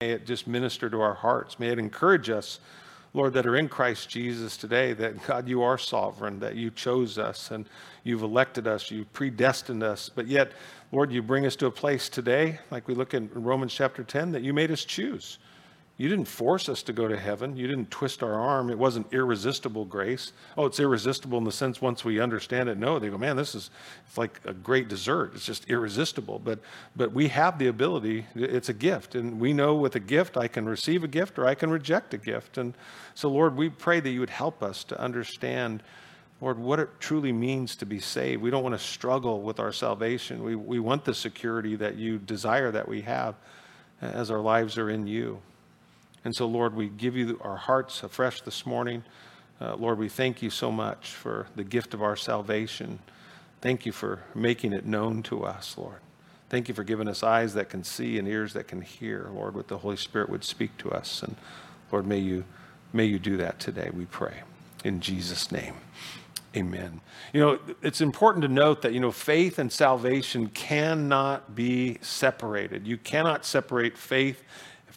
May it just minister to our hearts. May it encourage us, Lord, that are in Christ Jesus today, that God, you are sovereign, that you chose us and you've elected us, you predestined us. But yet, Lord, you bring us to a place today, like we look in Romans chapter 10, that you made us choose. You didn't force us to go to heaven. You didn't twist our arm. It wasn't irresistible grace. Oh, it's irresistible in the sense once we understand it. No, they go, man, this is it's like a great dessert. It's just irresistible. But but we have the ability. It's a gift, and we know with a gift I can receive a gift or I can reject a gift. And so, Lord, we pray that you would help us to understand. Lord, what it truly means to be saved. We don't want to struggle with our salvation. We, we want the security that you desire that we have as our lives are in you. And so, Lord, we give you our hearts afresh this morning. Uh, Lord, we thank you so much for the gift of our salvation. Thank you for making it known to us, Lord. Thank you for giving us eyes that can see and ears that can hear, Lord, what the Holy Spirit would speak to us. And Lord, may you, may you do that today, we pray. In Jesus' name. Amen. You know, it's important to note that, you know, faith and salvation cannot be separated. You cannot separate faith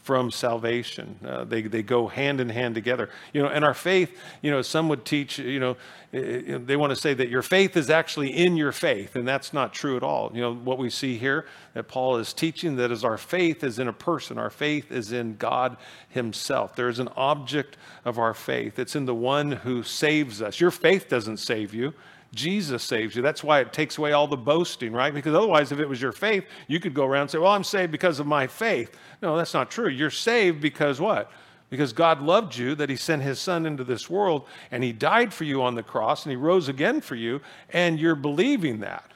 from salvation. Uh, they, they go hand in hand together. You know, and our faith, you know, some would teach, you know, they want to say that your faith is actually in your faith, and that's not true at all. You know, what we see here that Paul is teaching that is our faith is in a person, our faith is in God Himself. There is an object of our faith, it's in the one who saves us. Your faith doesn't save you. Jesus saves you. That's why it takes away all the boasting, right? Because otherwise, if it was your faith, you could go around and say, Well, I'm saved because of my faith. No, that's not true. You're saved because what? Because God loved you, that He sent His Son into this world, and He died for you on the cross, and He rose again for you, and you're believing that.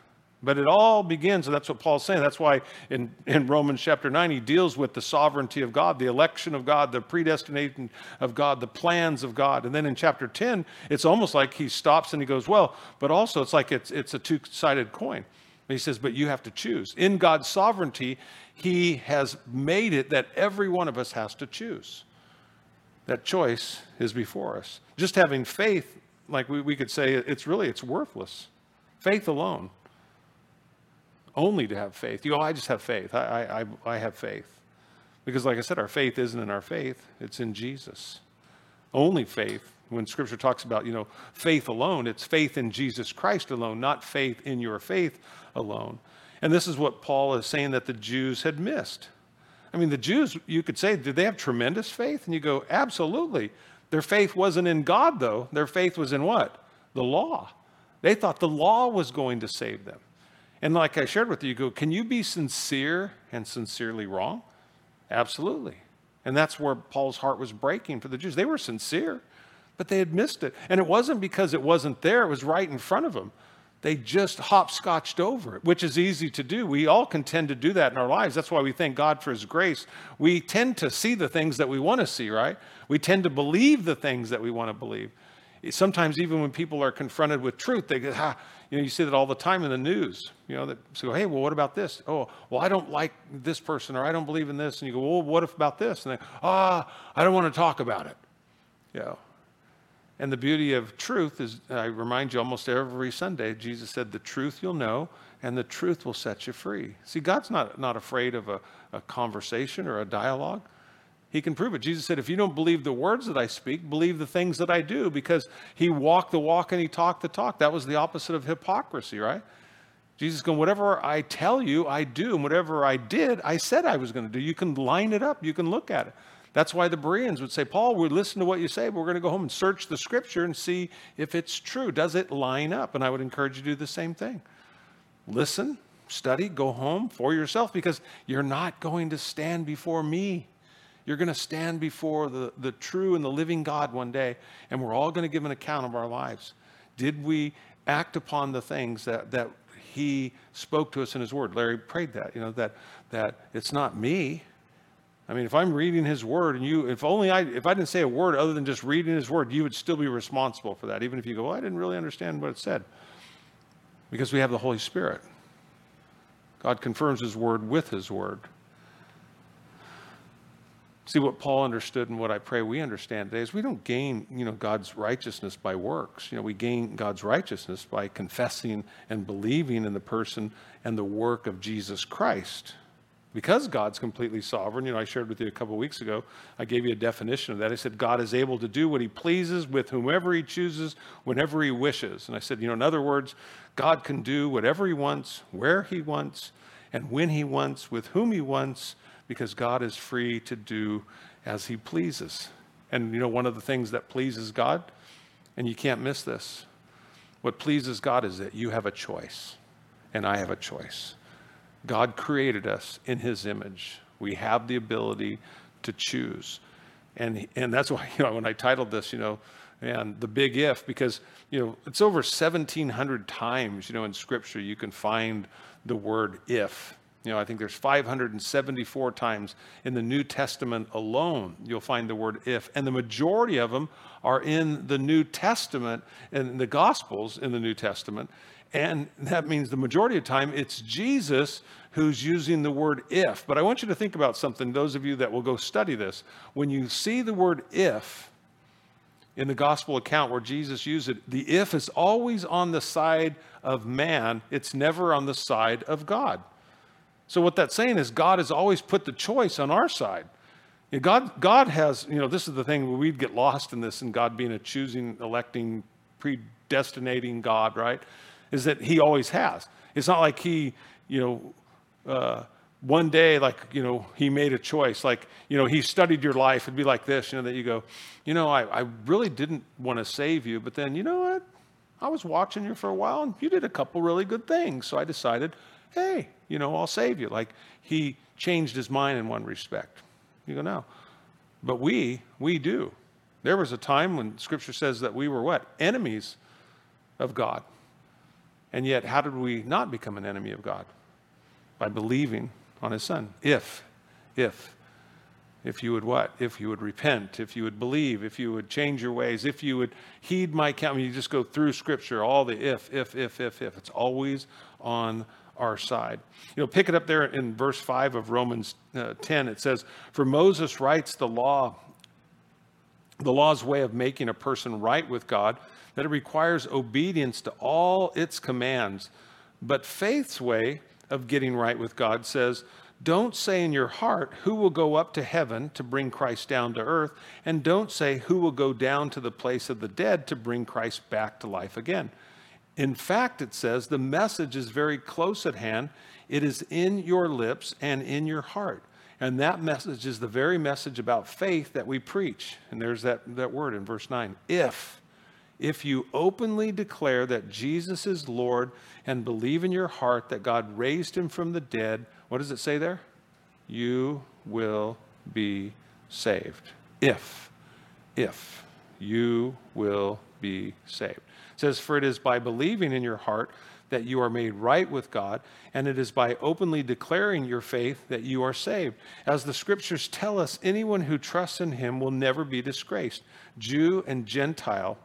But it all begins, and that's what Paul's saying. That's why in, in Romans chapter 9, he deals with the sovereignty of God, the election of God, the predestination of God, the plans of God. And then in chapter 10, it's almost like he stops and he goes, Well, but also it's like it's, it's a two sided coin. He says, But you have to choose. In God's sovereignty, he has made it that every one of us has to choose. That choice is before us. Just having faith, like we, we could say, it's really, it's worthless. Faith alone only to have faith. You go, I just have faith. I, I, I have faith. Because, like I said, our faith isn't in our faith, it's in Jesus. Only faith. When Scripture talks about, you know, faith alone, it's faith in Jesus Christ alone, not faith in your faith alone. And this is what Paul is saying that the Jews had missed. I mean, the Jews, you could say, did they have tremendous faith? And you go, absolutely. Their faith wasn't in God, though. Their faith was in what? The law. They thought the law was going to save them. And like I shared with you, you go, can you be sincere and sincerely wrong? Absolutely. And that's where Paul's heart was breaking for the Jews. They were sincere, but they had missed it. And it wasn't because it wasn't there, it was right in front of them. They just hopscotched over it, which is easy to do. We all can tend to do that in our lives. That's why we thank God for His grace. We tend to see the things that we want to see, right? We tend to believe the things that we want to believe. Sometimes, even when people are confronted with truth, they go, ah, you know, you see that all the time in the news. You know, that so hey, well, what about this? Oh, well, I don't like this person, or I don't believe in this. And you go, well, what if about this? And they, ah, I don't want to talk about it. You know. And the beauty of truth is, I remind you almost every Sunday, Jesus said, the truth you'll know, and the truth will set you free. See, God's not, not afraid of a, a conversation or a dialogue. He can prove it. Jesus said, If you don't believe the words that I speak, believe the things that I do, because he walked the walk and he talked the talk. That was the opposite of hypocrisy, right? Jesus going, Whatever I tell you, I do. And whatever I did, I said I was going to do. You can line it up, you can look at it. That's why the Bereans would say, Paul, we listen to what you say, but we're going to go home and search the scripture and see if it's true. Does it line up? And I would encourage you to do the same thing. Listen, study, go home for yourself because you're not going to stand before me. You're going to stand before the, the true and the living God one day, and we're all going to give an account of our lives. Did we act upon the things that, that He spoke to us in His Word? Larry prayed that, you know, that, that it's not me. I mean, if I'm reading His Word and you, if only I, if I didn't say a word other than just reading His Word, you would still be responsible for that, even if you go, well, I didn't really understand what it said. Because we have the Holy Spirit. God confirms His Word with His Word. See, what Paul understood and what I pray we understand today is we don't gain, you know, God's righteousness by works. You know, we gain God's righteousness by confessing and believing in the person and the work of Jesus Christ. because God's completely sovereign, you know, I shared with you a couple weeks ago, I gave you a definition of that. I said, God is able to do what he pleases with whomever he chooses, whenever he wishes. And I said, you know, in other words, God can do whatever he wants, where he wants, and when he wants, with whom he wants, because God is free to do as he pleases. And, you know, one of the things that pleases God, and you can't miss this, what pleases God is that you have a choice, and I have a choice. God created us in his image. We have the ability to choose. And, and that's why, you know, when I titled this, you know, and the big if, because, you know, it's over 1,700 times, you know, in Scripture you can find the word if. You know, I think there's 574 times in the New Testament alone you'll find the word if. And the majority of them are in the New Testament and the Gospels in the New Testament. And that means the majority of time it's Jesus who's using the word if. But I want you to think about something, those of you that will go study this. When you see the word if in the gospel account where Jesus used it, the if is always on the side of man, it's never on the side of God. So, what that's saying is God has always put the choice on our side. God, God has, you know, this is the thing we'd get lost in this and God being a choosing, electing, predestinating God, right? is that he always has. It's not like he, you know, uh, one day, like, you know, he made a choice. Like, you know, he studied your life. It'd be like this, you know, that you go, you know, I, I really didn't want to save you, but then, you know what? I was watching you for a while and you did a couple really good things. So I decided, hey, you know, I'll save you. Like, he changed his mind in one respect. You go, no. But we, we do. There was a time when scripture says that we were what? Enemies of God. And yet, how did we not become an enemy of God? By believing on his son. If, if, if you would what? If you would repent, if you would believe, if you would change your ways, if you would heed my counsel. You just go through scripture, all the if, if, if, if, if. It's always on our side. You know, pick it up there in verse 5 of Romans uh, 10. It says, For Moses writes the law, the law's way of making a person right with God that it requires obedience to all its commands. But faith's way of getting right with God says, don't say in your heart, Who will go up to heaven to bring Christ down to earth? And don't say, Who will go down to the place of the dead to bring Christ back to life again? In fact, it says, the message is very close at hand. It is in your lips and in your heart. And that message is the very message about faith that we preach. And there's that, that word in verse 9 if if you openly declare that Jesus is Lord and believe in your heart that God raised him from the dead, what does it say there? You will be saved. If, if you will be saved. It says, For it is by believing in your heart that you are made right with God, and it is by openly declaring your faith that you are saved. As the scriptures tell us, anyone who trusts in him will never be disgraced. Jew and Gentile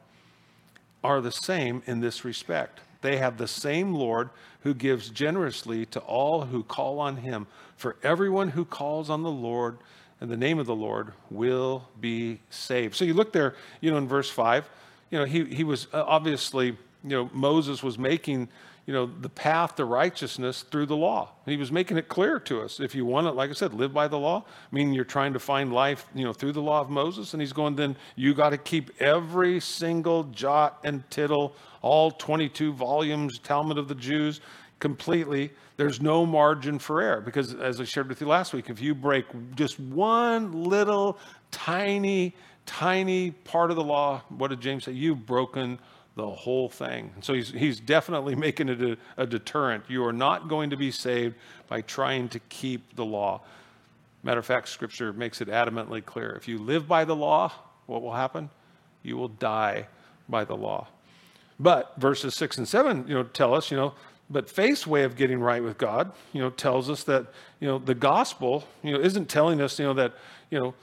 are the same in this respect. They have the same Lord who gives generously to all who call on him. For everyone who calls on the Lord and the name of the Lord will be saved. So you look there, you know, in verse 5, you know, he, he was uh, obviously, you know, Moses was making you know, the path to righteousness through the law. He was making it clear to us. If you want to, like I said, live by the law, meaning you're trying to find life, you know, through the law of Moses. And he's going, then you got to keep every single jot and tittle, all 22 volumes, Talmud of the Jews, completely. There's no margin for error. Because as I shared with you last week, if you break just one little tiny, tiny part of the law, what did James say? You've broken the whole thing. And so he's, he's definitely making it a, a deterrent. You are not going to be saved by trying to keep the law. Matter of fact, Scripture makes it adamantly clear. If you live by the law, what will happen? You will die by the law. But verses six and seven, you know, tell us, you know, but faith's way of getting right with God, you know, tells us that, you know, the gospel, you know, isn't telling us, you know, that, you know,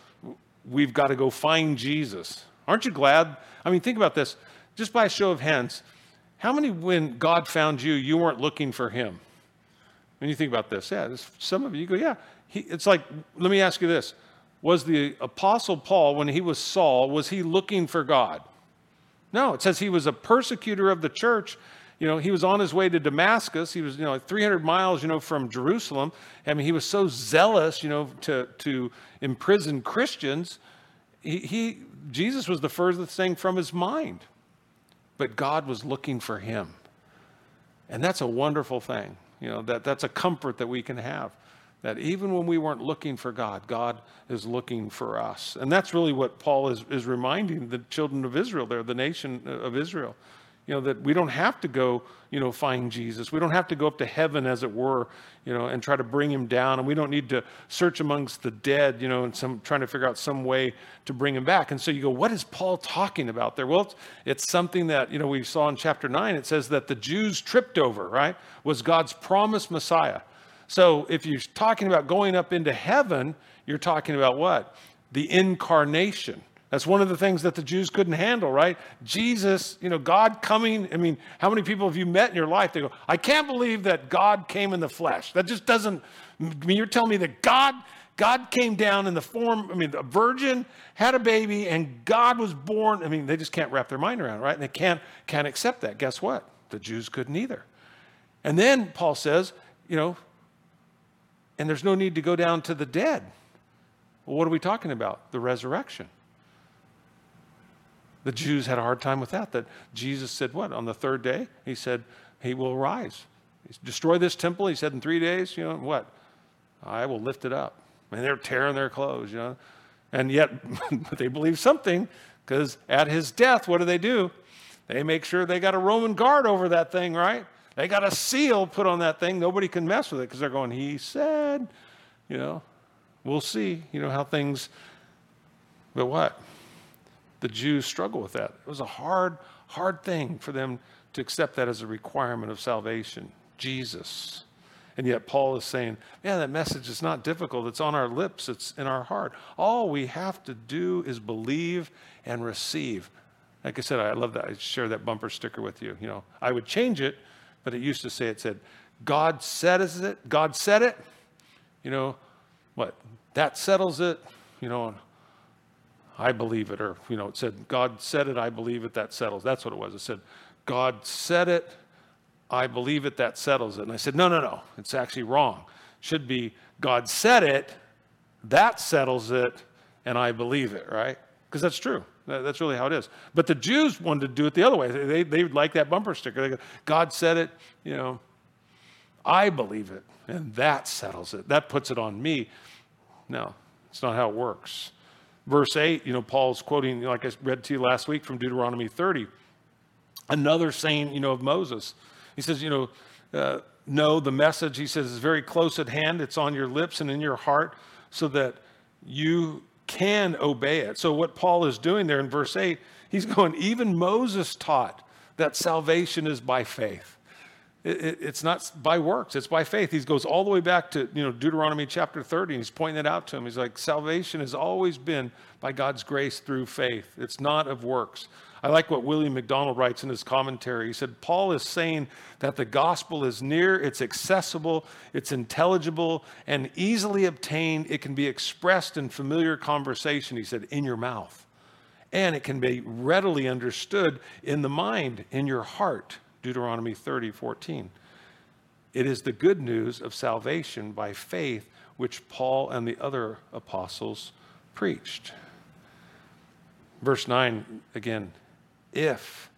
we've got to go find Jesus. Aren't you glad? I mean, think about this just by a show of hands, how many, when God found you, you weren't looking for him? When you think about this, yeah, some of you go, yeah. He, it's like, let me ask you this. Was the Apostle Paul, when he was Saul, was he looking for God? No, it says he was a persecutor of the church You know, he was on his way to Damascus. He was, you know, 300 miles, you know, from Jerusalem. I mean, he was so zealous, you know, to, to imprison Christians. He, he, Jesus was the furthest thing from his mind. But God was looking for him. And that's a wonderful thing. You know, that, that's a comfort that we can have. That even when we weren't looking for God, God is looking for us. And that's really what Paul is, is reminding the children of Israel there, the nation of Israel you know, that we don't have to go, you know, find Jesus. We don't have to go up to heaven, as it were, you know, and try to bring him down. And we don't need to search amongst the dead, you know, and some trying to figure out some way to bring him back. And so you go, what is Paul talking about there? Well, it's, it's something that, you know, we saw in chapter 9. It says that the Jews tripped over, right, was God's promised Messiah. So if you're talking about going up into heaven, you're talking about what? The incarnation. That's one of the things that the Jews couldn't handle, right? Jesus, you know, God coming. I mean, how many people have you met in your life? They go, I can't believe that God came in the flesh. That just doesn't, I mean, you're telling me that God, God came down in the form, I mean, a virgin had a baby and God was born. I mean, they just can't wrap their mind around it, right? And they can't, can't accept that. Guess what? The Jews couldn't either. And then Paul says, you know, and there's no need to go down to the dead. Well, what are we talking about? The resurrection. The Jews had a hard time with that. That Jesus said, What? On the third day, he said, He will rise. Destroy this temple. He said, In three days, you know, what? I will lift it up. And they're tearing their clothes, you know. And yet, they believe something because at his death, what do they do? They make sure they got a Roman guard over that thing, right? They got a seal put on that thing. Nobody can mess with it because they're going, He said, you know, we'll see, you know, how things, but what? The Jews struggle with that. It was a hard, hard thing for them to accept that as a requirement of salvation Jesus. And yet, Paul is saying, yeah, that message is not difficult. It's on our lips, it's in our heart. All we have to do is believe and receive. Like I said, I love that. I share that bumper sticker with you. You know, I would change it, but it used to say, it said, God said it, God said it. You know, what? That settles it. You know, I believe it. Or, you know, it said, God said it, I believe it, that settles. That's what it was. It said, God said it, I believe it, that settles it. And I said, no, no, no, it's actually wrong. It should be, God said it, that settles it, and I believe it, right? Because that's true. That's really how it is. But the Jews wanted to do it the other way. They, they like that bumper sticker. They go, God said it, you know, I believe it, and that settles it. That puts it on me. No, it's not how it works verse 8, you know, Paul's quoting, like I read to you last week from Deuteronomy 30, another saying, you know, of Moses. He says, you know, uh, no, the message, he says, is very close at hand. It's on your lips and in your heart so that you can obey it. So, what Paul is doing there in verse 8, he's going, even Moses taught that salvation is by faith. It, it, it's not by works, it's by faith. He goes all the way back to you know, Deuteronomy chapter 30, and he's pointing it out to him. He's like, salvation has always been by God's grace through faith, it's not of works. I like what William MacDonald writes in his commentary. He said, Paul is saying that the gospel is near, it's accessible, it's intelligible, and easily obtained. It can be expressed in familiar conversation, he said, in your mouth. And it can be readily understood in the mind, in your heart. Deuteronomy 30, 14. It is the good news of salvation by faith, which Paul and the other apostles preached. Verse 9 again, if,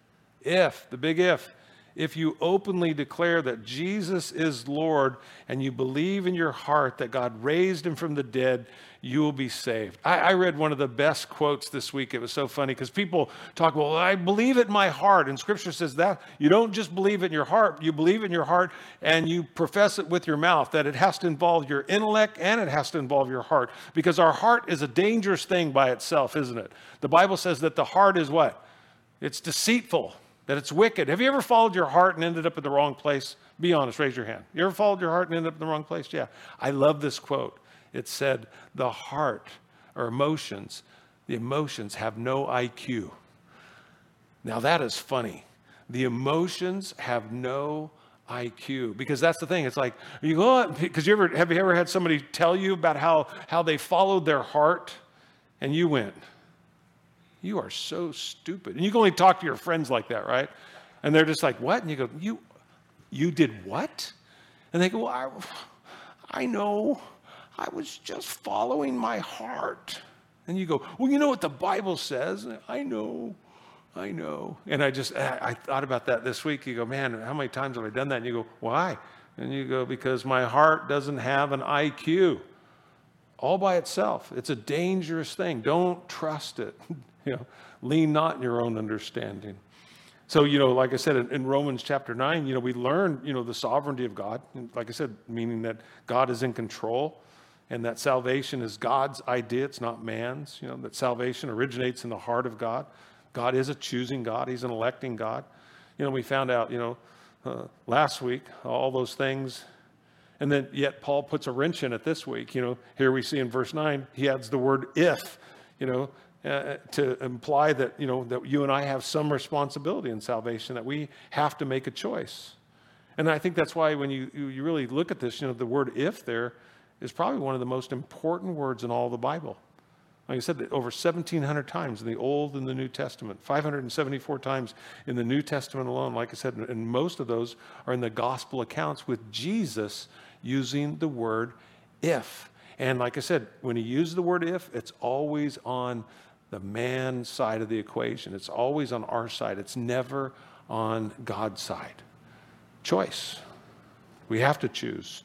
if, the big if, if you openly declare that Jesus is Lord and you believe in your heart that God raised him from the dead, you will be saved. I, I read one of the best quotes this week. It was so funny because people talk, well, I believe it in my heart. And scripture says that you don't just believe in your heart, you believe in your heart and you profess it with your mouth, that it has to involve your intellect and it has to involve your heart. Because our heart is a dangerous thing by itself, isn't it? The Bible says that the heart is what? It's deceitful that it's wicked. Have you ever followed your heart and ended up in the wrong place? Be honest, raise your hand. You ever followed your heart and ended up in the wrong place? Yeah. I love this quote. It said, The heart or emotions, the emotions have no IQ. Now that is funny. The emotions have no IQ because that's the thing. It's like you go because you ever have you ever had somebody tell you about how how they followed their heart, and you went, you are so stupid. And you can only talk to your friends like that, right? And they're just like, what? And you go, you, you did what? And they go, well, I, I know. I was just following my heart. And you go, well, you know what the Bible says? I know. I know. And I just, I thought about that this week. You go, man, how many times have I done that? And you go, why? And you go, because my heart doesn't have an IQ all by itself. It's a dangerous thing. Don't trust it. you know, lean not in your own understanding. So, you know, like I said in, Romans chapter 9, you know, we learn, you know, the sovereignty of God. Like I said, meaning that God is in control and that salvation is God's idea, it's not man's. You know, that salvation originates in the heart of God. God is a choosing God, He's an electing God. You know, we found out, you know, uh, last week, all those things. And then yet Paul puts a wrench in it this week. You know, here we see in verse 9, he adds the word if, you know, uh, to imply that, you know, that you and I have some responsibility in salvation, that we have to make a choice. And I think that's why when you, you really look at this, you know, the word if there is probably one of the most important words in all the Bible. Like I said, over 1,700 times in the Old and the New Testament, 574 times in the New Testament alone. Like I said, and most of those are in the gospel accounts with Jesus using the word if. And like I said, when he uses the word if, it's always on the man side of the equation. It's always on our side. It's never on God's side. Choice. We have to choose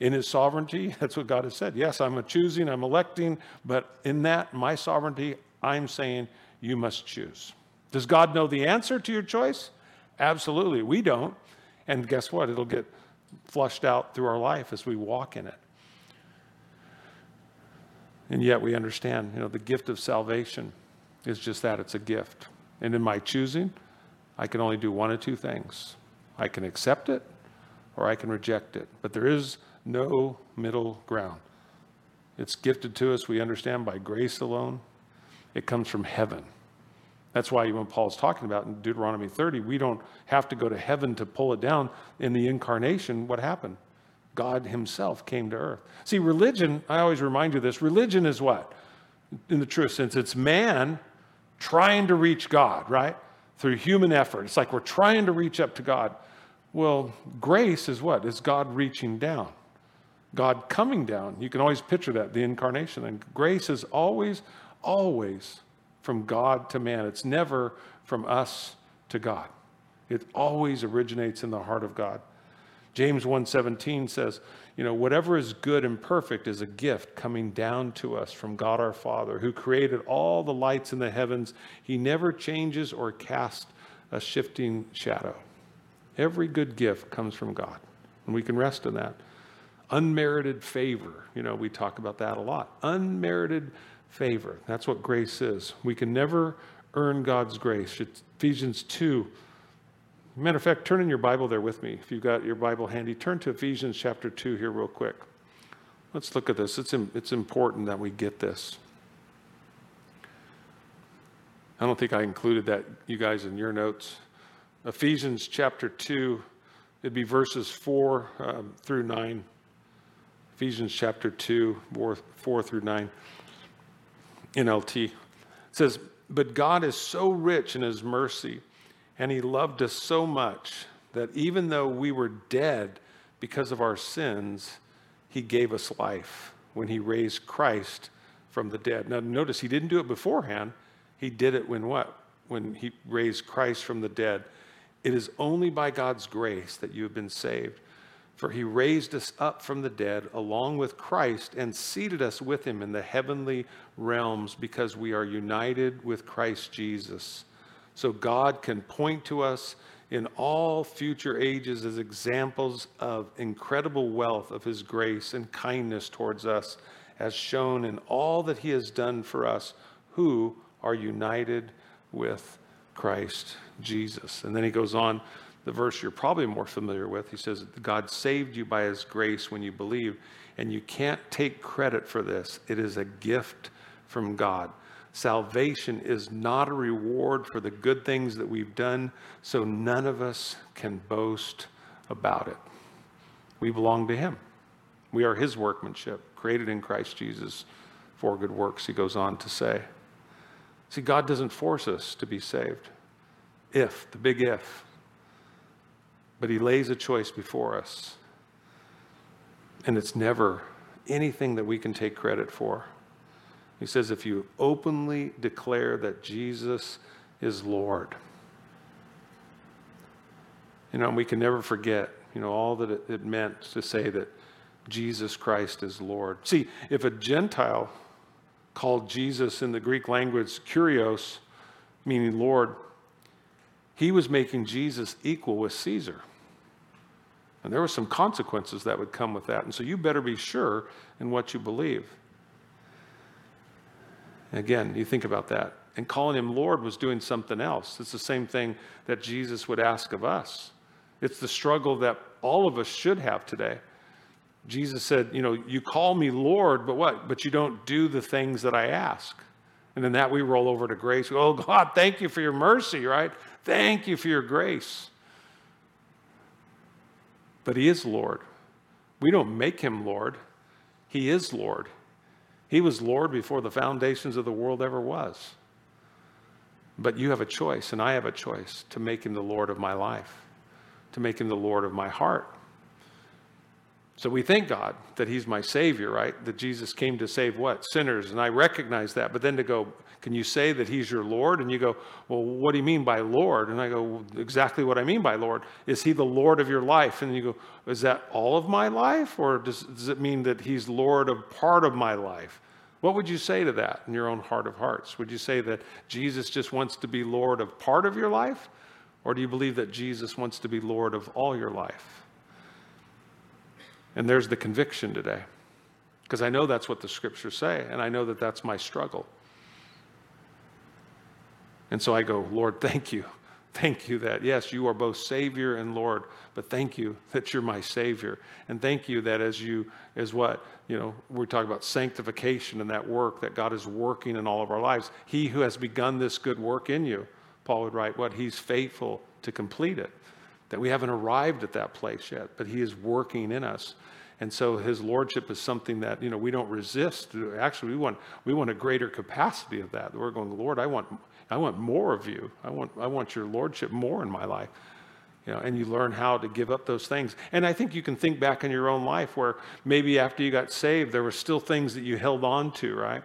in his sovereignty, that's what God has said. Yes, I'm choosing, I'm electing, but in that, my sovereignty, I'm saying you must choose. Does God know the answer to your choice? Absolutely. We don't. And guess what? It'll get flushed out through our life as we walk in it. And yet we understand, you know, the gift of salvation is just that it's a gift. And in my choosing, I can only do one of two things I can accept it or I can reject it. But there is no middle ground. It's gifted to us, we understand, by grace alone. It comes from heaven. That's why when Paul's talking about in Deuteronomy 30, we don't have to go to heaven to pull it down. In the incarnation, what happened? God himself came to earth. See, religion, I always remind you this religion is what? In the truest sense, it's man trying to reach God, right? Through human effort. It's like we're trying to reach up to God. Well, grace is what? It's God reaching down. God coming down. You can always picture that, the incarnation. And grace is always, always from God to man. It's never from us to God. It always originates in the heart of God. James 1:17 says, you know, whatever is good and perfect is a gift coming down to us from God our Father, who created all the lights in the heavens. He never changes or casts a shifting shadow. Every good gift comes from God, and we can rest in that. Unmerited favor. You know, we talk about that a lot. Unmerited favor. That's what grace is. We can never earn God's grace. Ephesians 2. Matter of fact, turn in your Bible there with me. If you've got your Bible handy, turn to Ephesians chapter 2 here, real quick. Let's look at this. It's, it's important that we get this. I don't think I included that, you guys, in your notes. Ephesians chapter 2, it'd be verses 4 um, through 9. Ephesians chapter 2, 4, 4 through 9, NLT. It says, But God is so rich in his mercy, and he loved us so much that even though we were dead because of our sins, he gave us life when he raised Christ from the dead. Now, notice he didn't do it beforehand. He did it when what? When he raised Christ from the dead. It is only by God's grace that you have been saved. For he raised us up from the dead along with Christ and seated us with him in the heavenly realms because we are united with Christ Jesus. So God can point to us in all future ages as examples of incredible wealth of his grace and kindness towards us, as shown in all that he has done for us who are united with Christ Jesus. And then he goes on the verse you're probably more familiar with. He says, God saved you by his grace when you believe, and you can't take credit for this. It is a gift from God. Salvation is not a reward for the good things that we've done, so none of us can boast about it. We belong to him. We are his workmanship, created in Christ Jesus for good works, he goes on to say. See, God doesn't force us to be saved. If, the big if. But he lays a choice before us. And it's never anything that we can take credit for. He says, if you openly declare that Jesus is Lord, you know, and we can never forget, you know, all that it, it meant to say that Jesus Christ is Lord. See, if a Gentile called Jesus in the Greek language kurios, meaning Lord, he was making Jesus equal with Caesar. And there were some consequences that would come with that. And so you better be sure in what you believe. Again, you think about that. And calling him Lord was doing something else. It's the same thing that Jesus would ask of us. It's the struggle that all of us should have today. Jesus said, You know, you call me Lord, but what? But you don't do the things that I ask. And then that we roll over to grace. Oh, God, thank you for your mercy, right? Thank you for your grace. But He is Lord. We don't make Him Lord, He is Lord. He was Lord before the foundations of the world ever was. But you have a choice, and I have a choice to make Him the Lord of my life, to make Him the Lord of my heart. So we thank God that He's my Savior, right? That Jesus came to save what? Sinners. And I recognize that. But then to go, can you say that He's your Lord? And you go, well, what do you mean by Lord? And I go, well, exactly what I mean by Lord. Is He the Lord of your life? And you go, is that all of my life? Or does, does it mean that He's Lord of part of my life? What would you say to that in your own heart of hearts? Would you say that Jesus just wants to be Lord of part of your life? Or do you believe that Jesus wants to be Lord of all your life? And there's the conviction today. Because I know that's what the scriptures say, and I know that that's my struggle. And so I go, Lord, thank you. Thank you that, yes, you are both Savior and Lord, but thank you that you're my Savior. And thank you that as you, as what, you know, we're talking about sanctification and that work that God is working in all of our lives. He who has begun this good work in you, Paul would write, what? He's faithful to complete it. That we haven't arrived at that place yet, but He is working in us. And so his lordship is something that, you know, we don't resist. Actually, we want, we want a greater capacity of that. We're going, Lord, I want, I want more of you. I want, I want your lordship more in my life. You know, and you learn how to give up those things. And I think you can think back in your own life where maybe after you got saved, there were still things that you held on to, right?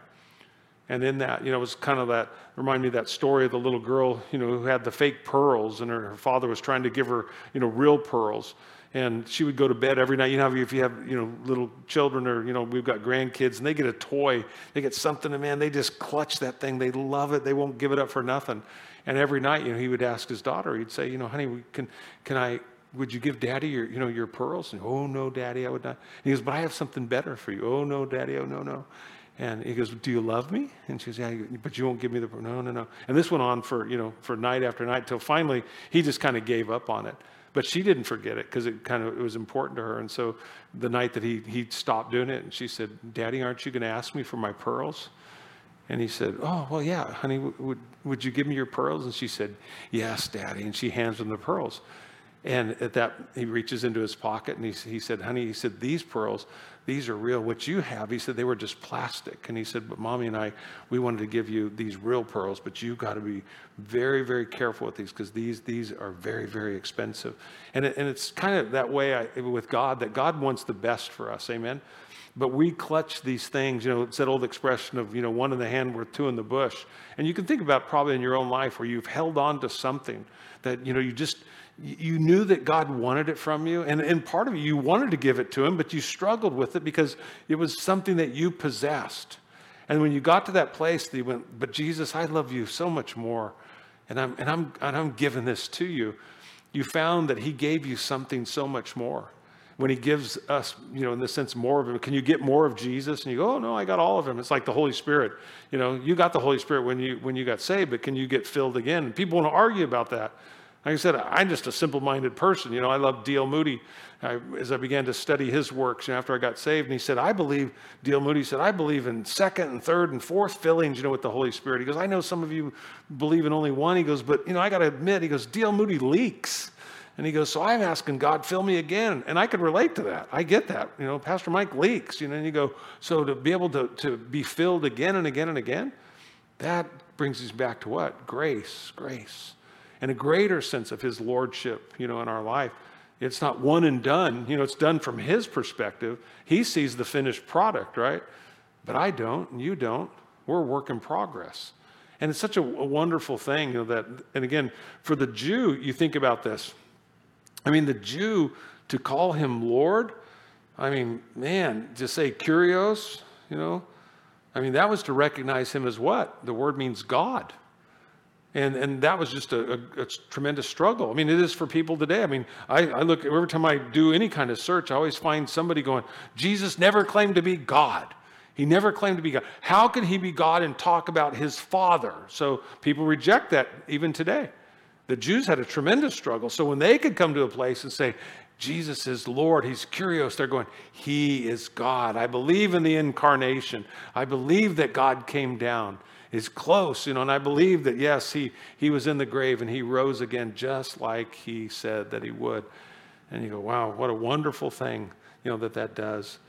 And in that, you know, it was kind of that, remind me that story of the little girl, you know, who had the fake pearls and her, her father was trying to give her, you know, real pearls and she would go to bed every night. You know, if you have, you know, little children or, you know, we've got grandkids and they get a toy, they get something, and man, they just clutch that thing. They love it. They won't give it up for nothing. And every night, you know, he would ask his daughter, he'd say, you know, honey, can, can I, would you give daddy your, you know, your pearls? And, oh, no, daddy, I would not. And he goes, but I have something better for you. Oh, no, daddy, oh, no, no. And he goes, "Do you love me?" And she goes, "Yeah, but you won't give me the no, no, no." And this went on for you know for night after night till finally he just kind of gave up on it. But she didn't forget it because it kind of it was important to her. And so the night that he, he stopped doing it, and she said, Daddy, aren't you going to ask me for my pearls? And he said, Oh, well, yeah, honey, would, would you give me your pearls? And she said, Yes, Daddy. And she hands him the pearls. And at that, he reaches into his pocket and he, he said, Honey, he said, these pearls, these are real. What you have, he said, they were just plastic. And he said, But mommy and I, we wanted to give you these real pearls, but you've got to be very, very careful with these because these, these are very, very expensive. And, it, and it's kind of that way I, with God, that God wants the best for us. Amen. But we clutch these things, you know, it's that old expression of, you know, one in the hand worth two in the bush. And you can think about probably in your own life where you've held on to something that, you know, you just, you knew that God wanted it from you. And, and part of you, you wanted to give it to him, but you struggled with it because it was something that you possessed. And when you got to that place, you went, but Jesus, I love you so much more. And I'm, and I'm, and I'm giving this to you. You found that he gave you something so much more. When he gives us, you know, in the sense more of him, can you get more of Jesus? And you go, oh no, I got all of him. It's like the Holy Spirit. You know, you got the Holy Spirit when you when you got saved, but can you get filled again? People want to argue about that. Like I said, I'm just a simple minded person. You know, I love D.L. Moody. I, as I began to study his works you know, after I got saved, and he said, I believe, D.L. Moody said, I believe in second and third and fourth fillings, you know, with the Holy Spirit. He goes, I know some of you believe in only one. He goes, but, you know, I got to admit, he goes, D.L. Moody leaks. And he goes, so I'm asking God, fill me again. And I could relate to that. I get that. You know, Pastor Mike leaks, you know, and you go, so to be able to, to be filled again and again and again, that brings us back to what? Grace, grace and a greater sense of his lordship, you know, in our life. it's not one and done. You know, it's done from his perspective. He sees the finished product, right? But I don't, and you don't. We're a work in progress. And it's such a, a wonderful thing, you know, that, and again, for the Jew, you think about this. I mean, the Jew, to call him Lord, I mean, man, to say Kyrios, you know, I mean, that was to recognize him as what? The word means God. And, and that was just a, a, a, tremendous struggle. I mean, it is for people today. I mean, I, I look, every time I do any kind of search, I always find somebody going, Jesus never claimed to be God. He never claimed to be God. How can he be God and talk about his father? So people reject that even today. The Jews had a tremendous struggle. So when they could come to a place and say, Jesus is Lord. He's Kyrios, They're going, He is God. I believe in the incarnation. I believe that God came down. Is close, you know, and I believe that yes, he he was in the grave and he rose again just like he said that he would. And you go, wow, what a wonderful thing, you know, that that does.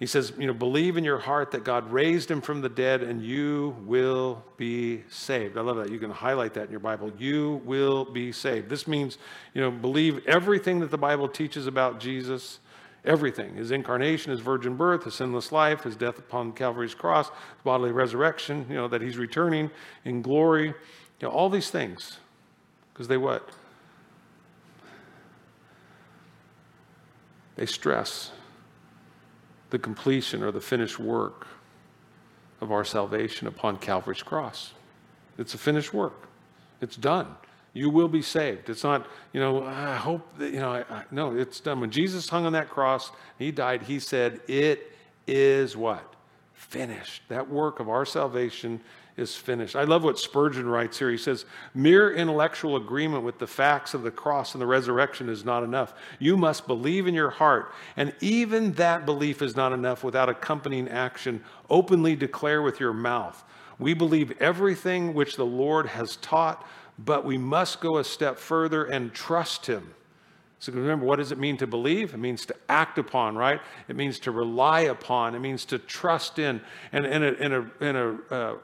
He says, you know, believe in your heart that God raised him from the dead and you will be saved. I love that. You can highlight that in your Bible. You will be saved. This means, you know, believe everything that the Bible teaches about Jesus, everything his incarnation, his virgin birth, his sinless life, his death upon Calvary's cross, his bodily resurrection, you know, that he's returning in glory, you know, all these things. Because they what? They stress the completion or the finished work of our salvation upon Calvary's cross. It's a finished work. It's done. You will be saved. It's not, you know, I hope that, you know, I, I, no, it's done. When Jesus hung on that cross, he died, he said, It is what? Finished. That work of our salvation is finished. I love what Spurgeon writes here. He says, Mere intellectual agreement with the facts of the cross and the resurrection is not enough. You must believe in your heart. And even that belief is not enough without accompanying action. Openly declare with your mouth. We believe everything which the Lord has taught, but we must go a step further and trust Him. So remember, what does it mean to believe? It means to act upon, right? It means to rely upon. It means to trust in. And in a, in a, in a uh,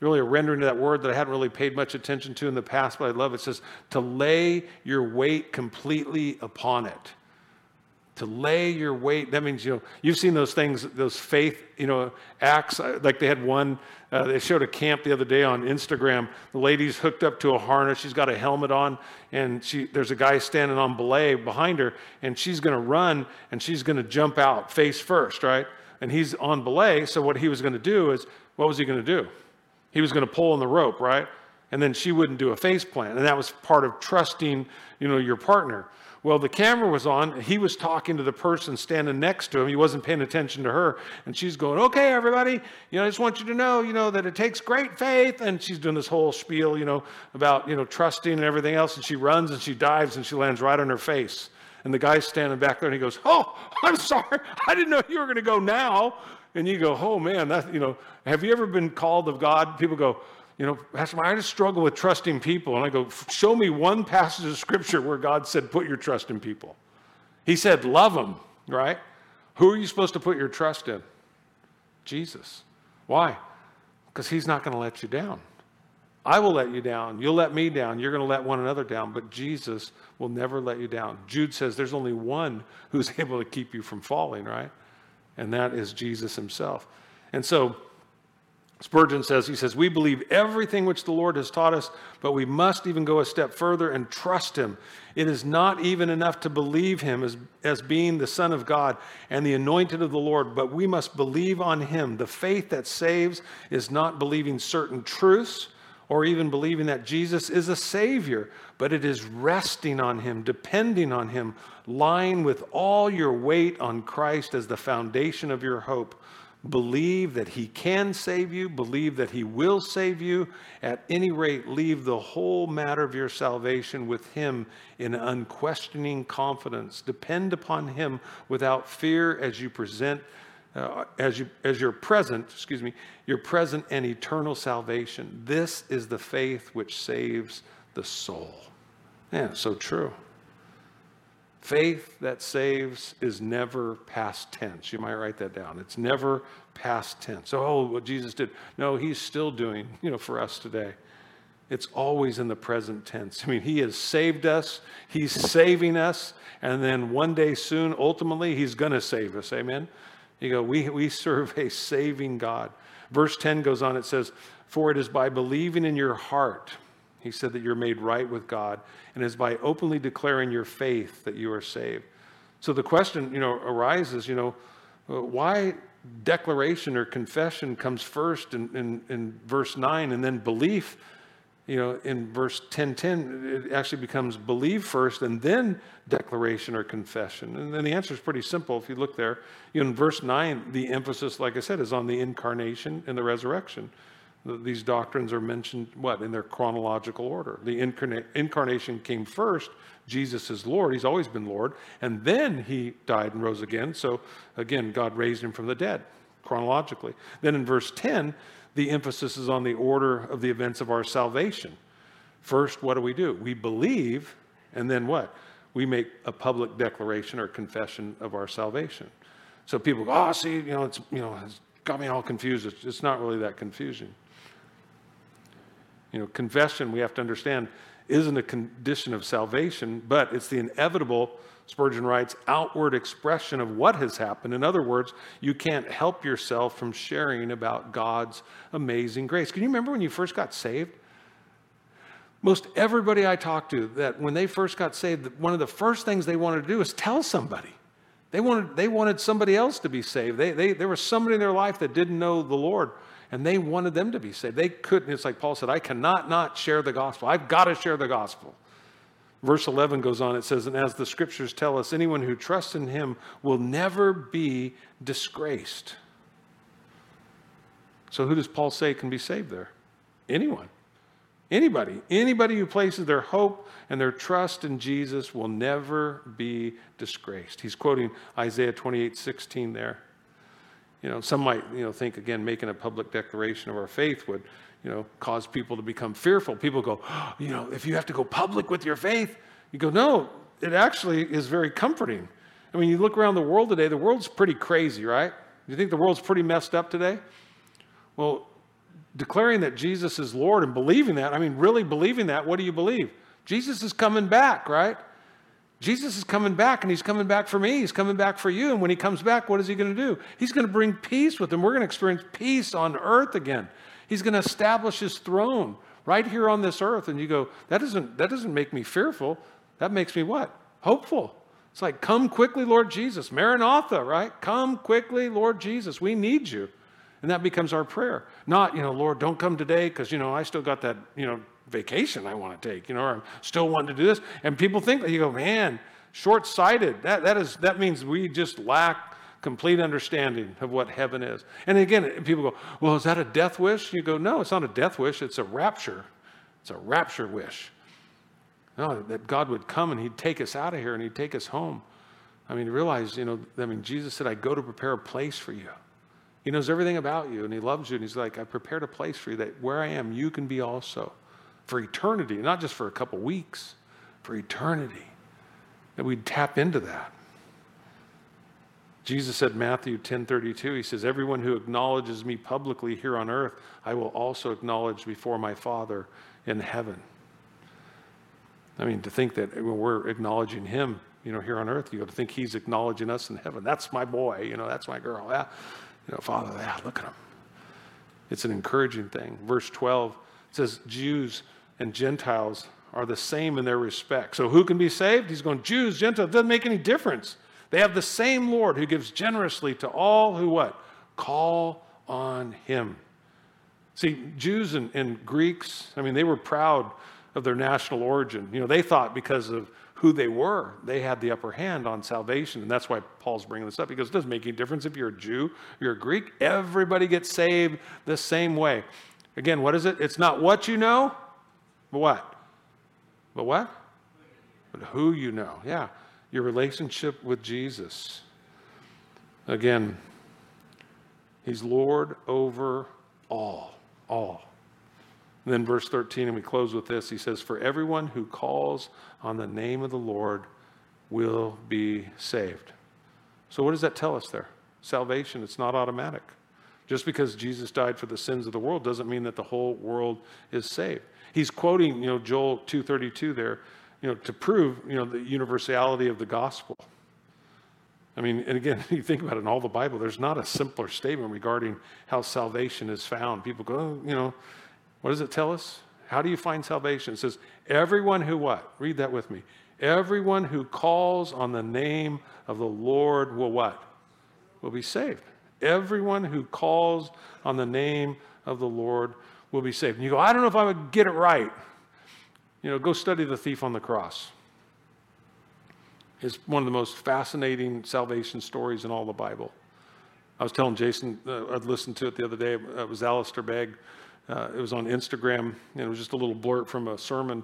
really a rendering of that word that I hadn't really paid much attention to in the past, but I love it. It says to lay your weight completely upon it. To lay your weight, that means, you know, you've seen those things, those faith, you know, acts. Uh, like they had one, uh, they showed a camp the other day on Instagram. The lady's hooked up to a harness. She's got a helmet on, and she, there's a guy standing on belay behind her, and she's going to run, and she's going to jump out face first, right? And he's on belay. So what he was going to do is, what was he going to do? He was going to pull on the rope, right? And then she wouldn't do a face plant. And that was part of trusting, you know, your partner. Well, the camera was on. He was talking to the person standing next to him. He wasn't paying attention to her. And she's going, okay, everybody, you know, I just want you to know, you know, that it takes great faith. And she's doing this whole spiel, you know, about, you know, trusting and everything else. And she runs and she dives and she lands right on her face. And the guy's standing back there and he goes, oh, I'm sorry. I didn't know you were going to go now. And you go, oh man, that, you know, have you ever been called of God? People go, you know, Pastor, I just struggle with trusting people. And I go, show me one passage of scripture where God said, put your trust in people. He said, love them, right? Who are you supposed to put your trust in? Jesus. Why? Because he's not going to let you down. I will let you down. You'll let me down. You're going to let one another down. But Jesus will never let you down. Jude says there's only one who's able to keep you from falling, right? and that is Jesus himself. And so Spurgeon says, he says, We believe everything which the Lord has taught us, but we must even go a step further and trust him. It is not even enough to believe him as, as being the Son of God and the anointed of the Lord, but we must believe on him. The faith that saves is not believing certain truths or even believing that Jesus is a Savior, but it is resting on Him, depending on Him, lying with all your weight on Christ as the foundation of your hope. Believe that He can save you, believe that He will save you. At any rate, leave the whole matter of your salvation with Him in unquestioning confidence. Depend upon Him without fear as you present uh, as, you, as your present, excuse me, your present and eternal salvation. This is the faith which saves the soul. Yeah, so true. Faith that saves is never past tense. You might write that down. It's never past tense. Oh, what Jesus did. No, he's still doing, you know, for us today. it's always in the present tense. I mean, He has saved us, He's saving us, and then one day soon, ultimately, He's going to save us. Amen? You go, we, we serve a saving God. Verse 10 goes on, it says, For it is by believing in your heart, He said, that you're made right with God, and it is by openly declaring your faith that you are saved. So the question, you know, arises, you know, uh, why declaration or confession comes first in, in, in verse 9 and then belief you know, in verse 10:10, it actually becomes believe first and then declaration or confession. And then the answer is pretty simple if you look there. You know, in verse 9, the emphasis, like I said, is on the incarnation and the resurrection. These doctrines are mentioned, what, in their chronological order. The incarna- incarnation came first. Jesus is Lord. He's always been Lord. And then he died and rose again. So, again, God raised him from the dead chronologically. Then in verse 10, the emphasis is on the order of the events of our salvation. First, what do we do? We believe, and then what? We make a public declaration or confession of our salvation. So people go, oh, see, you know, it's, you know, it's got me all confused. It's, it's not really that confusing. You know, confession, we have to understand, isn't a condition of salvation, but it's the inevitable Spurgeon writes, outward expression of what has happened. In other words, you can't help yourself from sharing about God's amazing grace. Can you remember when you first got saved? Most everybody I talked to, that when they first got saved, one of the first things they wanted to do is tell somebody. They wanted, they wanted somebody else to be saved. They, they, there was somebody in their life that didn't know the Lord, and they wanted them to be saved. They couldn't, it's like Paul said, I cannot not share the gospel. I've got to share the gospel. Verse 11 goes on, it says, And as the scriptures tell us, anyone who trusts in him will never be disgraced. So, who does Paul say can be saved there? Anyone. Anybody. Anybody who places their hope and their trust in Jesus will never be disgraced. He's quoting Isaiah 28 16 there. You know, some might, you know, think again, making a public declaration of our faith would you know, cause people to become fearful. People go, oh, you know, if you have to go public with your faith, you go, no, it actually is very comforting. I mean, you look around the world today, the world's pretty crazy, right? You think the world's pretty messed up today? Well, declaring that Jesus is Lord and believing that, I mean, really believing that, what do you believe? Jesus is coming back, right? Jesus is coming back, and he's coming back for me. He's coming back for you. And when he comes back, what is he going to do? He's going to bring peace with him. We're going to experience peace on earth again. He's going to establish his throne right here on this earth. And you go, that doesn't, that doesn't make me fearful. That makes me what? Hopeful. It's like, come quickly, Lord Jesus. Maranatha, right? Come quickly, Lord Jesus. We need you. And that becomes our prayer. Not, you know, Lord, don't come today because, you know, I still got that, you know, vacation I want to take, you know, or I'm still wanting to do this. And people think that you go, man, short sighted. That, that, is, that means we just lack complete understanding of what heaven is. And again, people go, Well, is that a death wish? You go, No, it's not a death wish, it's a rapture. It's a rapture wish. No, that God would come and He'd take us out of here and He'd take us home. I mean, realize, you know, I mean, Jesus said, I go to prepare a place for you. He knows everything about you and He loves you. And He's like, I prepared a place for you that where I am, you can be also for eternity, not just for a couple weeks, for eternity. That we'd tap into that. Jesus said Matthew 10:32 he says everyone who acknowledges me publicly here on earth I will also acknowledge before my Father in heaven. I mean to think that when we're acknowledging him, you know, here on earth, you got to think he's acknowledging us in heaven. That's my boy, you know, that's my girl. Yeah. You know, Father, yeah, look at him. It's an encouraging thing. Verse 12 says Jews and Gentiles are the same in their respect. So who can be saved? He's going Jews, Gentiles, doesn't make any difference. They have the same Lord who gives generously to all who what? Call on him. See, Jews and, and, Greeks, I mean, they were proud of their national origin. You know, they thought because of who they were, they had the upper hand on salvation. And that's why Paul's bringing this up because it doesn't make any difference if you're a Jew, you're a Greek. Everybody gets saved the same way. Again, what is it? It's not what you know, but what? But what? But who you know. Yeah your relationship with Jesus. Again, He's Lord over all, all. And then verse 13, and we close with this. He says, For everyone who calls on the name of the Lord will be saved. So, what does that tell us there? Salvation, it's not automatic. Just because Jesus died for the sins of the world doesn't mean that the whole world is saved. He's quoting, you know, Joel 232 there, you know, to prove, you know, the universality of the gospel. I mean, and again, you think about it in all the Bible, there's not a simpler statement regarding how salvation is found. People go, oh, you know, what does it tell us? How do you find salvation? It says, everyone who what? Read that with me. Everyone who calls on the name of the Lord will what? Will be saved. Everyone who calls on the name of the Lord will be saved. And you go, I don't know if I would get it right. You know, go study the thief on the cross. It's one of the most fascinating salvation stories in all the Bible. I was telling Jason, uh, I'd listened to it the other day. It was Alistair Begg. Uh, it was on Instagram, and it was just a little blurt from a sermon.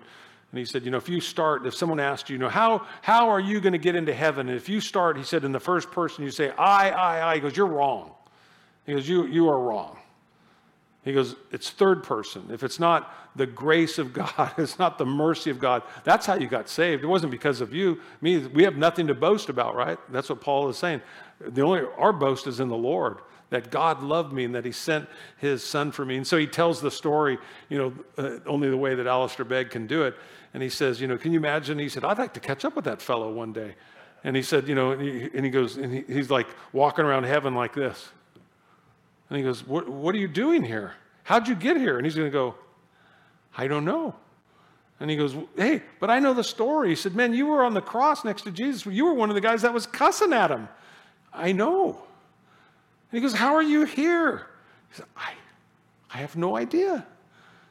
And he said, you know, if you start, if someone asked you, you know, how, how are you going to get into heaven? And if you start, he said, in the first person, you say, I, I, I. He goes, you're wrong. He goes, you, you are wrong. He goes, it's third person. If it's not the grace of God, it's not the mercy of God, that's how you got saved. It wasn't because of you. Me, we have nothing to boast about, right? That's what Paul is saying. The only our boast is in the Lord that God loved me and that he sent his son for me. And so he tells the story, you know, uh, only the way that Alistair Begg can do it. And he says, you know, can you imagine? He said, I'd like to catch up with that fellow one day. And he said, you know, and he, and he goes, and he, he's like walking around heaven like this. And he goes, what, are you doing here? How'd you get here? And he's going to go, I don't know. And he goes, Hey, but I know the story. He said, Man, you were on the cross next to Jesus. You were one of the guys that was cussing at him. I know. And he goes, How are you here? He said, I, I have no idea.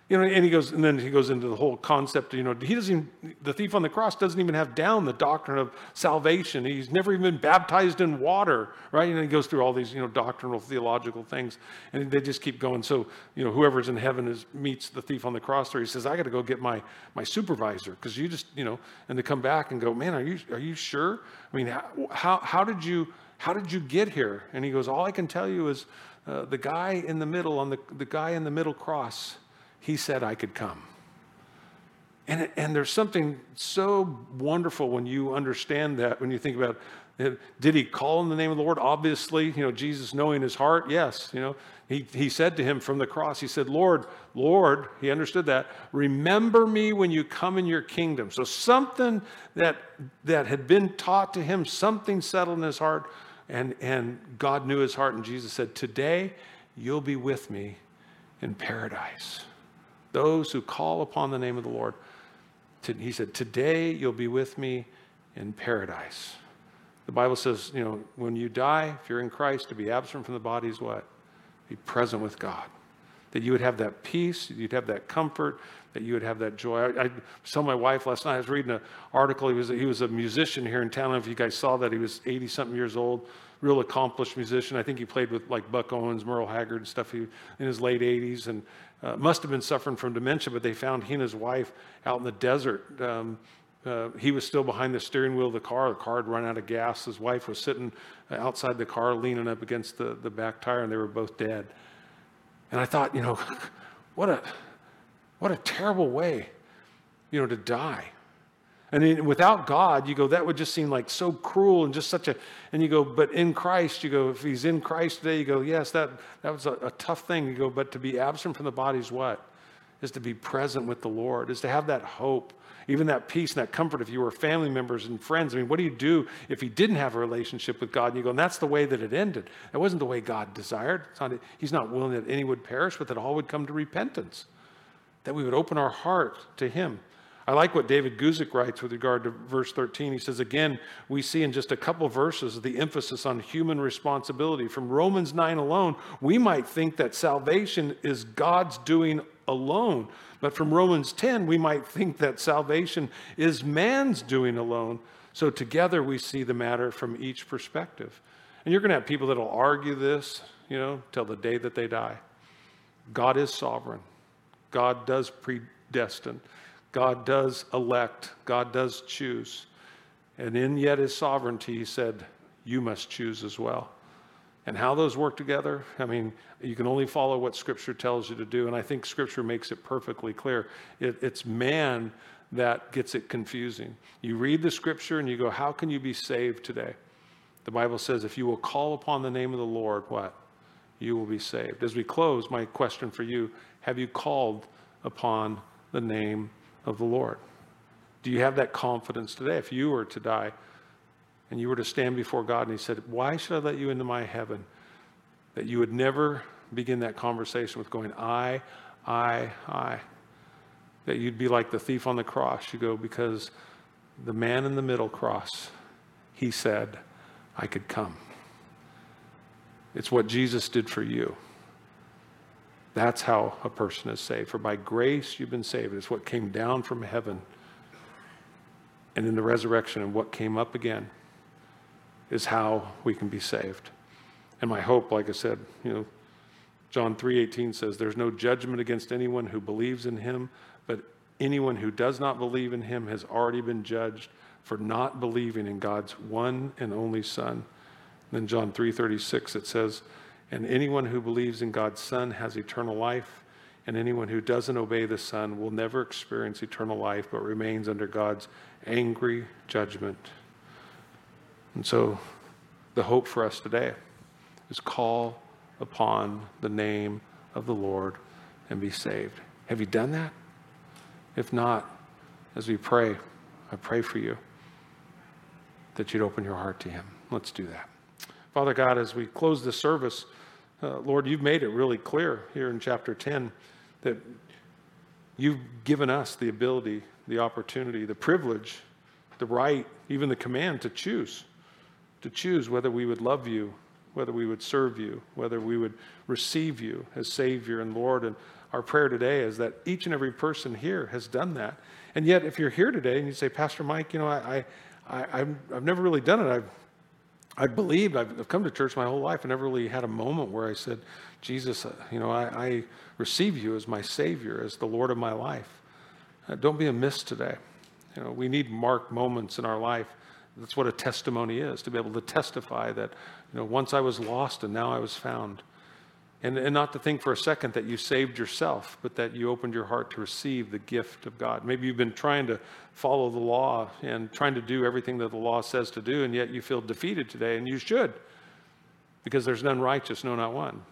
You know, and he goes, and then he goes into the whole concept. You know, he doesn't. Even, the thief on the cross doesn't even have down the doctrine of salvation. He's never even been baptized in water, right? And he goes through all these, you know, doctrinal theological things, and they just keep going. So, you know, whoever's in heaven is meets the thief on the cross. There, he says, "I got to go get my my supervisor because you just, you know," and to come back and go, "Man, are you are you sure? I mean, how how, how did you how did you get here?" And he goes, "All I can tell you is uh, the guy in the middle on the the guy in the middle cross." He said I could come. And, and there's something so wonderful when you understand that, when you think about. Eh, did he call in the name of the Lord? Obviously, you know, Jesus knowing his heart, yes. You know, he, he said to him from the cross, he said, Lord, Lord, he understood that. Remember me when you come in your kingdom. So something that, that had been taught to him, something settled in his heart, and, and God knew his heart, and Jesus said, Today you'll be with me in paradise those who call upon the name of the Lord. He said, Today you'll be with me in paradise. The Bible says, you know, when you die, if you're in Christ, to be absent from the body is what? Be present with God. That you would have that peace, you'd have that comfort, that you would have that joy. I, I saw my wife last night. I was reading an article. He was, he was a musician here in town. I don't know if you guys saw that. He was 80 something years old, real accomplished musician. I think he played with like Buck Owens, Merle Haggard, and stuff he, in his late 80s. And uh, must have been suffering from dementia, but they found he and his wife out in the desert. Um, uh, he was still behind the steering wheel of the car. The car had run out of gas. His wife was sitting outside the car, leaning up against the, the back tire, and they were both dead. And I thought, you know, what a, what a terrible way, you know, to die. And without God, you go, that would just seem like so cruel and just such a, and you go, but in Christ, you go, if he's in Christ today, you go, yes, that, that was a, a tough thing. You go, but to be absent from the body is what? Is to be present with the Lord, is to have that hope, even that peace and that comfort if you were family members and friends. I mean, what do you do if he didn't have a relationship with God? And you go, and that's the way that it ended. That wasn't the way God desired. Not, he's not willing that any would perish, but that all would come to repentance, that we would open our heart to him. I like what David Guzik writes with regard to verse 13. He says, again, we see in just a couple verses the emphasis on human responsibility. From Romans 9 alone, we might think that salvation is God's doing alone. But from Romans 10, we might think that salvation is man's doing alone. So together we see the matter from each perspective. And you're going to have people that will argue this, you know, till the day that they die. God is sovereign, God does predestine. God does elect, God does choose. And in yet his sovereignty, he said, You must choose as well. And how those work together, I mean, you can only follow what Scripture tells you to do. And I think Scripture makes it perfectly clear. It, it's man that gets it confusing. You read the Scripture and you go, How can you be saved today? The Bible says, If you will call upon the name of the Lord, what? you will be saved. As we close, my question for you have you called upon the name of the Lord? Do you have that confidence today? If you were to die and you were to stand before God and He said, Why should I let you into my heaven? That you would never begin that conversation with going, I, I, I. That you'd be like the thief on the cross. You go, Because the man in the middle cross, he said, I could come. It's what Jesus did for you. That's how a person is saved. For by grace you've been saved. It's what came down from heaven. And in the resurrection and what came up again is how we can be saved. And my hope, like I said, you know, John 3:18 says there's no judgment against anyone who believes in him, but anyone who does not believe in him has already been judged for not believing in God's one and only son. Then John 3:36 it says, "And anyone who believes in God's Son has eternal life, and anyone who doesn't obey the Son will never experience eternal life but remains under God's angry judgment." And so the hope for us today is call upon the name of the Lord and be saved. Have you done that? If not, as we pray, I pray for you that you'd open your heart to Him. Let's do that. Father God, as we close this service, uh, Lord, you've made it really clear here in chapter 10 that you've given us the ability, the opportunity, the privilege, the right, even the command to choose, to choose whether we would love you, whether we would serve you, whether we would receive you as Savior and Lord. And our prayer today is that each and every person here has done that. And yet, if you're here today and you say, Pastor Mike, you know, I, I, I, have never really done it. I've I believed, I've, come to church my whole life. I never really had a moment where I said, Jesus, uh, you know, I, I, receive you as my Savior, as the Lord of my life. Uh, don't be amiss today. You know, we need marked moments in our life. That's what a testimony is, to be able to testify that, you know, once I was lost and now I was found. And, and not to think for a second that you saved yourself, but that you opened your heart to receive the gift of God. Maybe you've been trying to follow the law and trying to do everything that the law says to do, and yet you feel defeated today, and you should, because there's none righteous, no, not one.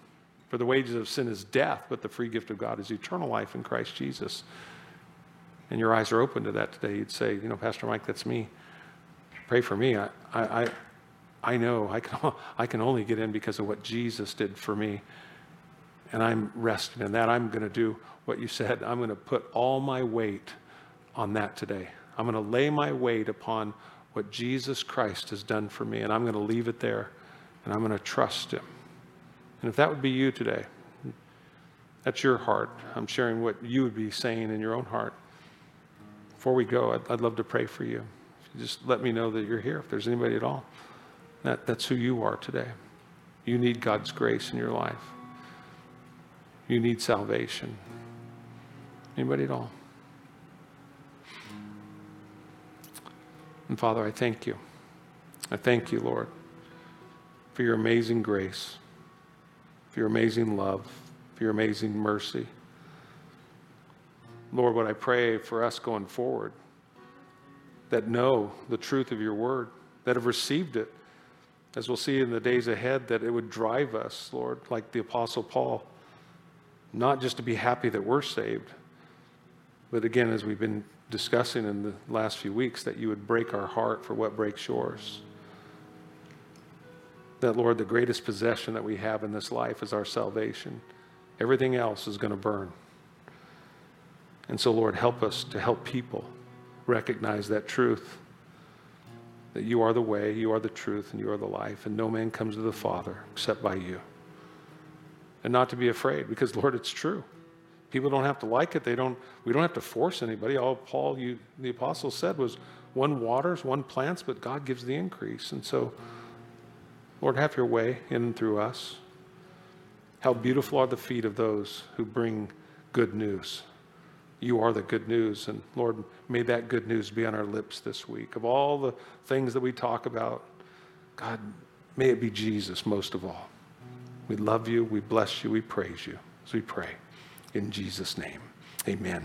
For the wages of sin is death, but the free gift of God is eternal life in Christ Jesus. And your eyes are open to that today. You'd say, you know, Pastor Mike, that's me. Pray for me. I, I, I know I can, I can only get in because of what Jesus did for me and I'm resting in that. I'm going to do what you said. I'm going to put all my weight on that today. I'm going to lay my weight upon what Jesus Christ has done for me, and I'm going to leave it there, and I'm going to trust Him. And if that would be you today, that's your heart. I'm sharing what you would be saying in your own heart. Before we go, I'd, I'd love to pray for you. you. Just let me know that you're here, if there's anybody at all. That, that's who you are today. You need God's grace in your life you need salvation. Anybody at all? And Father, I thank you. I thank you, Lord, for your amazing grace, for your amazing love, for your amazing mercy. Lord, what I pray for us going forward that know the truth of your word, that have received it, as we'll see in the days ahead, that it would drive us, Lord, like the Apostle Paul not just to be happy that we're saved, but again, as we've been discussing in the last few weeks, that you would break our heart for what breaks yours. That, Lord, the greatest possession that we have in this life is our salvation. Everything else is going to burn. And so, Lord, help us to help people recognize that truth that you are the way, you are the truth, and you are the life, and no man comes to the Father except by you and not to be afraid because, Lord, it's true. People don't have to like it. They don't, we don't have to force anybody. All Paul, you, the apostle, said was one waters, one plants, but God gives the increase. And so, Lord, have your way in through us. How beautiful are the feet of those who bring good news. You are the good news. And Lord, may that good news be on our lips this week. Of all the things that we talk about, God, may it be Jesus most of all. We love you. We bless you. We praise you as we pray. In Jesus' name, amen.